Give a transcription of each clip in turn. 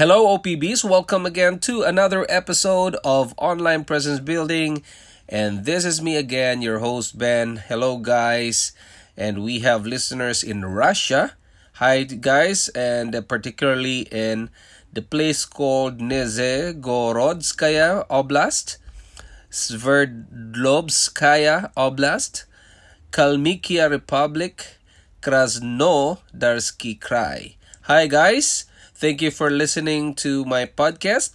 Hello, OPBs. Welcome again to another episode of Online Presence Building. And this is me again, your host, Ben. Hello, guys. And we have listeners in Russia. Hi, guys. And particularly in the place called Nizhegorodskaya Oblast, Sverdlovskaya Oblast, Kalmykia Republic, Krasnodarsky Krai. Hi, guys. Thank you for listening to my podcast.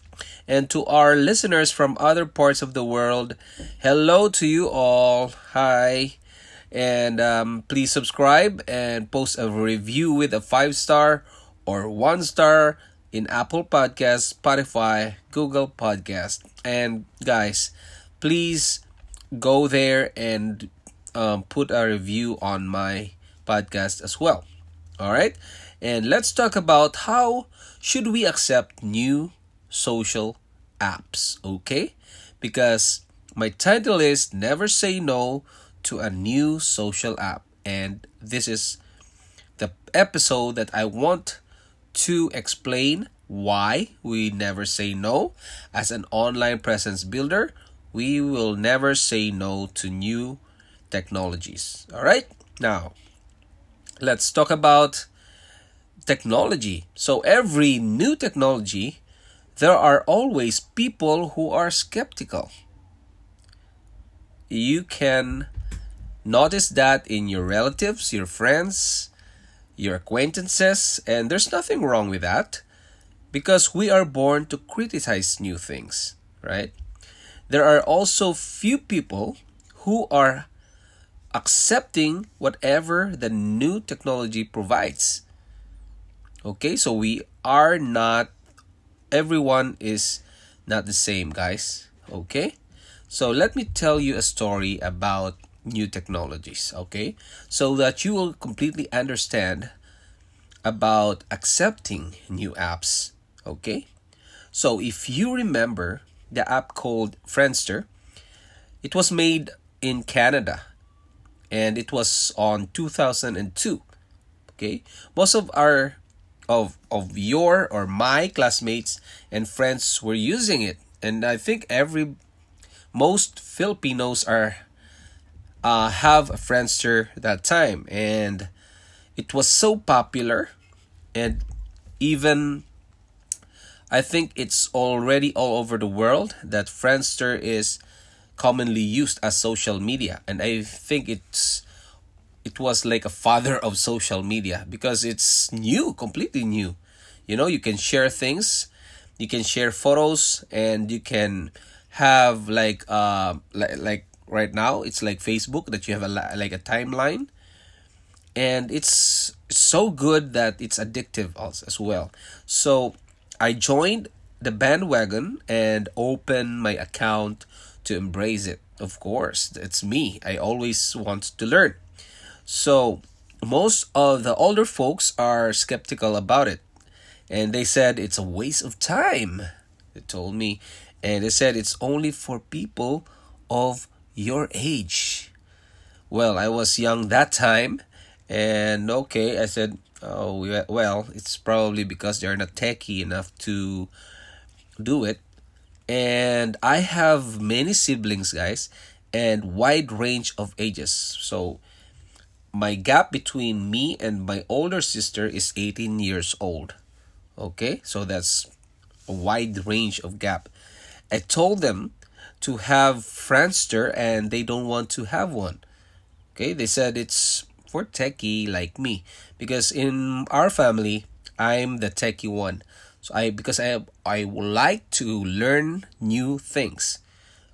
And to our listeners from other parts of the world, hello to you all. Hi. And um, please subscribe and post a review with a five star or one star in Apple Podcasts, Spotify, Google Podcast. And guys, please go there and um, put a review on my podcast as well. All right. And let's talk about how should we accept new social apps, okay? Because my title is Never Say No to a New Social App. And this is the episode that I want to explain why we never say no. As an online presence builder, we will never say no to new technologies. All right? Now, let's talk about technology. So every new technology, there are always people who are skeptical. You can notice that in your relatives, your friends, your acquaintances, and there's nothing wrong with that because we are born to criticize new things, right? There are also few people who are accepting whatever the new technology provides Okay, so we are not, everyone is not the same, guys. Okay, so let me tell you a story about new technologies. Okay, so that you will completely understand about accepting new apps. Okay, so if you remember the app called Friendster, it was made in Canada and it was on 2002. Okay, most of our of of your or my classmates and friends were using it. And i think every most filipinos are uh, have a friendster that time. And it was so popular. And even i think it's already all over the world that friendster is commonly used as social media and i think it's it was like a father of social media because it's new, completely new. You know, you can share things, you can share photos, and you can have like uh like like right now it's like Facebook that you have a like a timeline, and it's so good that it's addictive also as well. So I joined the bandwagon and opened my account to embrace it. Of course, it's me. I always want to learn. So most of the older folks are skeptical about it. And they said it's a waste of time. They told me. And they said it's only for people of your age. Well, I was young that time. And okay, I said, oh, well, it's probably because they're not techy enough to do it. And I have many siblings, guys, and wide range of ages. So my gap between me and my older sister is 18 years old. Okay, so that's a wide range of gap. I told them to have Friendster and they don't want to have one. Okay, they said it's for techie like me because in our family I'm the techie one. So I because I I would like to learn new things.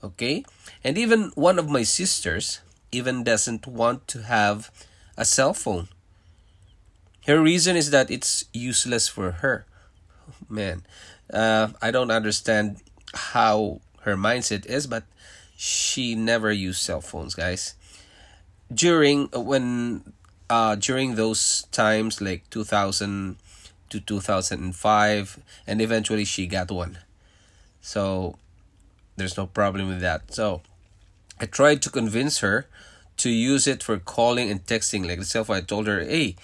Okay? And even one of my sisters even doesn't want to have a cell phone. Her reason is that it's useless for her. man, uh, I don't understand how her mindset is, but she never used cell phones, guys. During when uh during those times like 2000 to 2005 and eventually she got one. So there's no problem with that. So I tried to convince her to use it for calling and texting like phone. I told her, "Hey,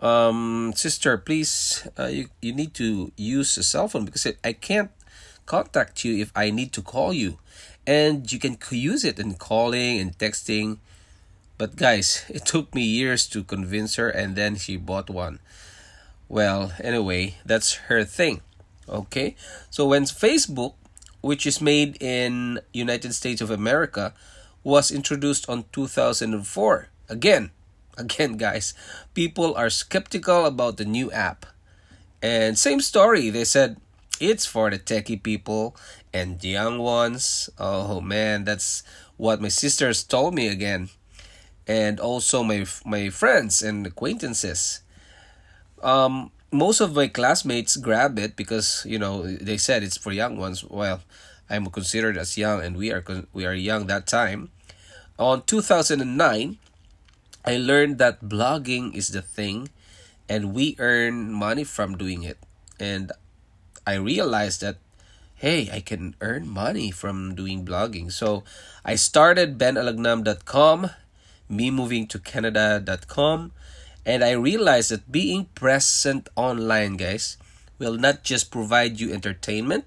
um, sister, please, uh, you you need to use a cell phone because I can't contact you if I need to call you, and you can use it in calling and texting." But guys, it took me years to convince her, and then she bought one. Well, anyway, that's her thing. Okay, so when Facebook, which is made in United States of America, was introduced on 2004, again again, guys, people are skeptical about the new app. And same story, they said it's for the techie people and the young ones. Oh man, that's what my sisters told me again. And also my my friends and acquaintances. Um, most of my classmates grab it because you know they said it's for young ones. Well, I'm considered as young, and we are we are young that time. On 2009, I learned that blogging is the thing and we earn money from doing it. And I realized that hey, I can earn money from doing blogging. So I started benalagnam.com, me moving to canada.com, and I realized that being present online, guys, will not just provide you entertainment,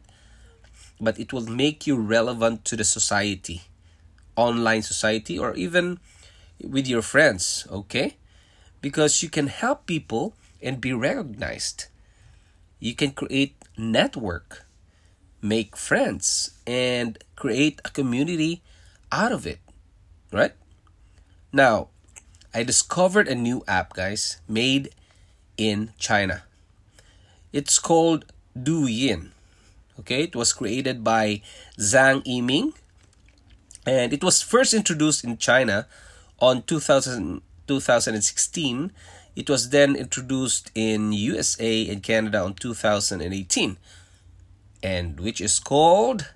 but it will make you relevant to the society, online society, or even with your friends, okay? Because you can help people and be recognized. You can create network, make friends, and create a community out of it, right? Now, I discovered a new app, guys, made in China. It's called Douyin. Okay, it was created by Zhang Yiming, and it was first introduced in China on 2000, 2016. It was then introduced in USA and Canada on 2018, and which is called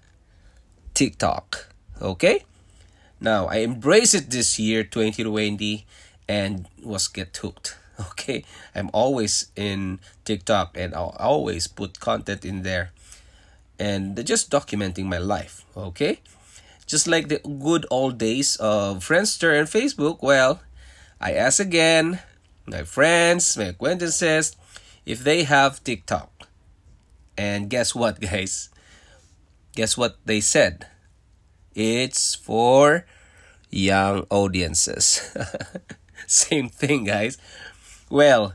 TikTok. Okay? Now, I embrace it this year, 2020, and was get hooked. Okay? I'm always in TikTok and I'll always put content in there and just documenting my life. Okay? Just like the good old days of Friendster and Facebook, well, I ask again my friends, my acquaintances, if they have TikTok. And guess what, guys? Guess what they said? It's for young audiences. Same thing, guys. Well,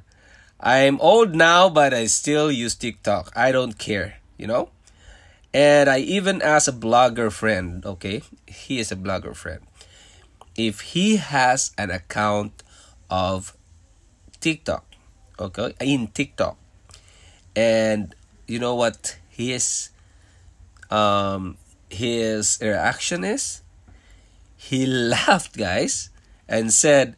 I'm old now, but I still use TikTok. I don't care, you know? And I even asked a blogger friend, okay, he is a blogger friend, if he has an account of TikTok, okay, in TikTok. And you know what his um his reaction is? He laughed, guys, and said,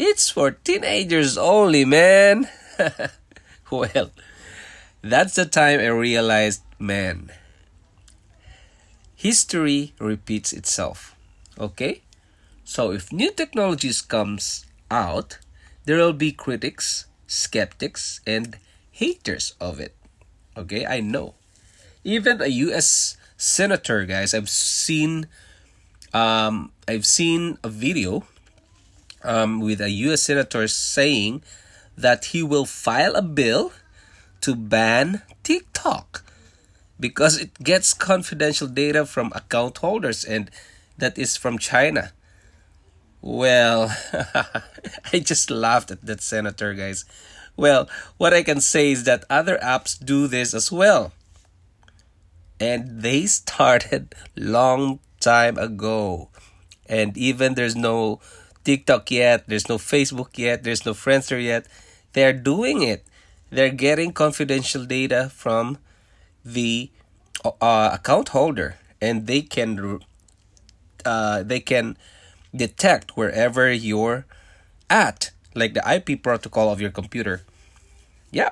"It's for teenagers only, man." well, that's the time I realized, man, history repeats itself. Okay? So if new technologies comes out, there will be critics, skeptics, and haters of it. Okay? I know. Even a US senator, guys, I've seen um I've seen a video um with a US senator saying that he will file a bill to ban TikTok because it gets confidential data from account holders and that is from China. Well, I just laughed at that senator, guys. Well, what I can say is that other apps do this as well. And they started long time ago. And even there's no TikTok yet, there's no Facebook yet, there's no Friendster yet. They're doing it. They're getting confidential data from the uh, account holder and they can uh, they can detect wherever you're at like the ip protocol of your computer yeah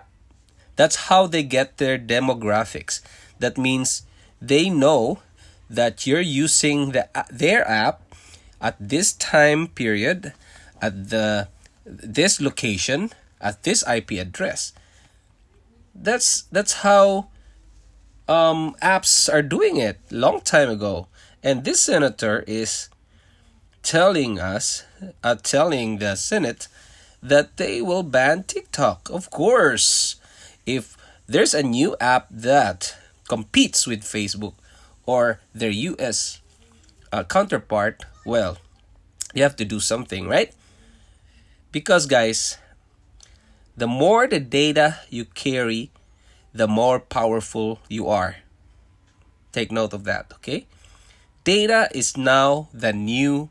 That's how they get their demographics. That means they know that you're using the, their app at this time period, at the this location, at this IP address. That's that's how um, apps are doing it long time ago, and this senator is telling us, uh, telling the Senate that they will ban TikTok. Of course, if there's a new app that competes with Facebook or their US uh, counterpart, well, you have to do something, right? Because, guys, the more the data you carry, the more powerful you are. Take note of that, okay? Data is now the new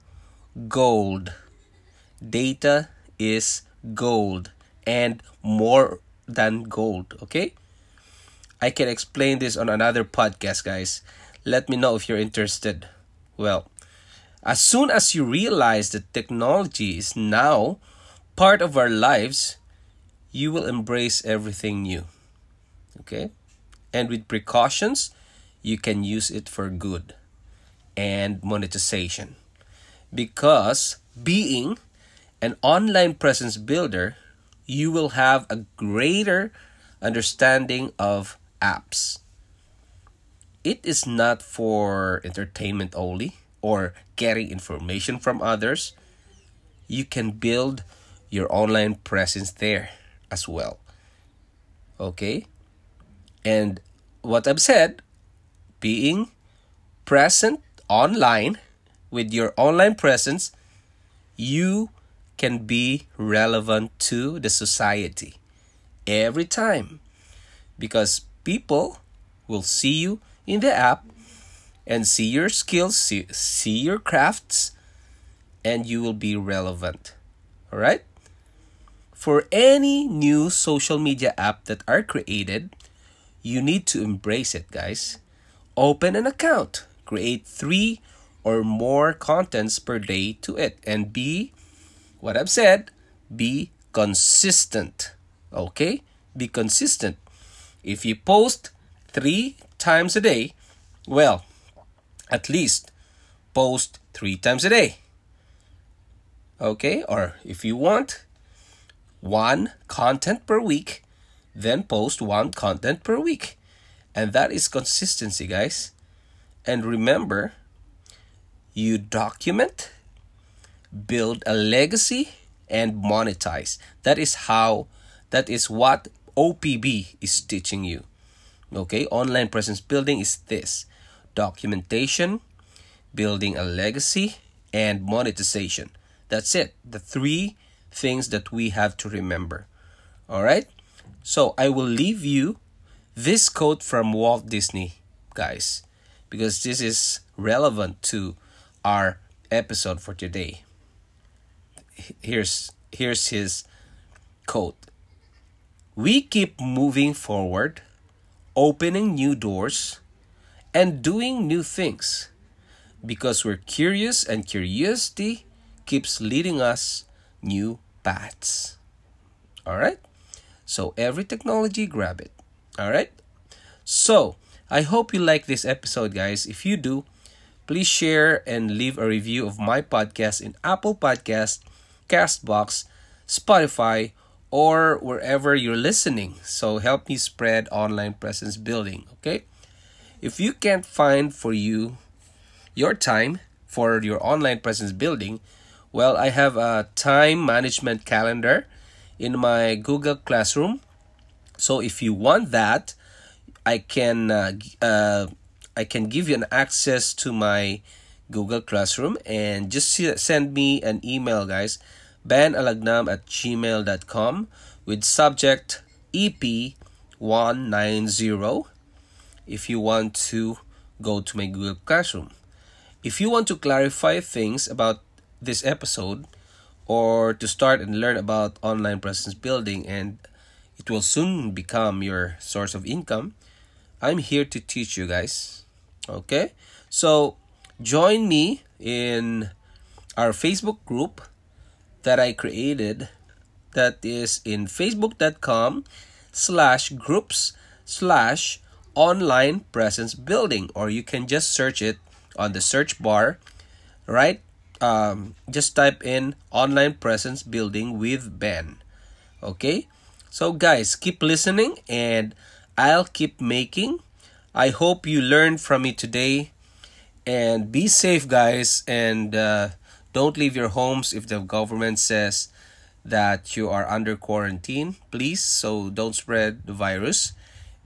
gold. Data is gold and more than gold, okay? I can explain this on another podcast, guys. Let me know if you're interested. Well, as soon as you realize that technology is now part of our lives, you will embrace everything new. Okay? And with precautions, you can use it for good and monetization. Because being an online presence builder, you will have a greater understanding of apps. It is not for entertainment only or getting information from others. You can build your online presence there as well. Okay? And what I've said, being present online with your online presence, you can be relevant to the society every time because people will see you in the app and see your skills, see, see your crafts, and you will be relevant. All right? For any new social media app that are created, you need to embrace it, guys. Open an account, create three or more contents per day to it, and be what I've said, be consistent. Okay? Be consistent. If you post three times a day, well, at least post three times a day. Okay? Or if you want one content per week, then post one content per week. And that is consistency, guys. And remember, you document build a legacy, and monetize. That is how, that is what OPB is teaching you. Okay, online presence building is this documentation, building a legacy, and monetization. That's it. The three things that we have to remember. All right, so I will leave you this quote from Walt Disney, guys, because this is relevant to our episode for today here's here's his quote. We keep moving forward, opening new doors, and doing new things because we're curious and curiosity keeps leading us new paths. All right? So every technology grab it. All right? So, I hope you like this episode guys. If you do, please share and leave a review of my podcast in Apple Podcast Castbox, Spotify, or wherever you're listening. So help me spread online presence building, okay? If you can't find for you your time for your online presence building, well, I have a time management calendar in my Google Classroom. So if you want that, I can uh, uh, I can give you an access to my Google Classroom. And just send me an email, guys. Benalagnam at gmail.com with subject EP190 if you want to go to my Google Classroom. If you want to clarify things about this episode or to start and learn about online presence building and it will soon become your source of income, I'm here to teach you guys. Okay? So join me in our Facebook group that I created that is in facebook.com slash groups slash online presence building or you can just search it on the search bar right? Um, just type in online presence building with ben okay? So guys keep listening and i'll keep making. I hope you learned from me today and be safe guys and uh, don't leave your homes if the government says that you are under quarantine please. So don't spread the virus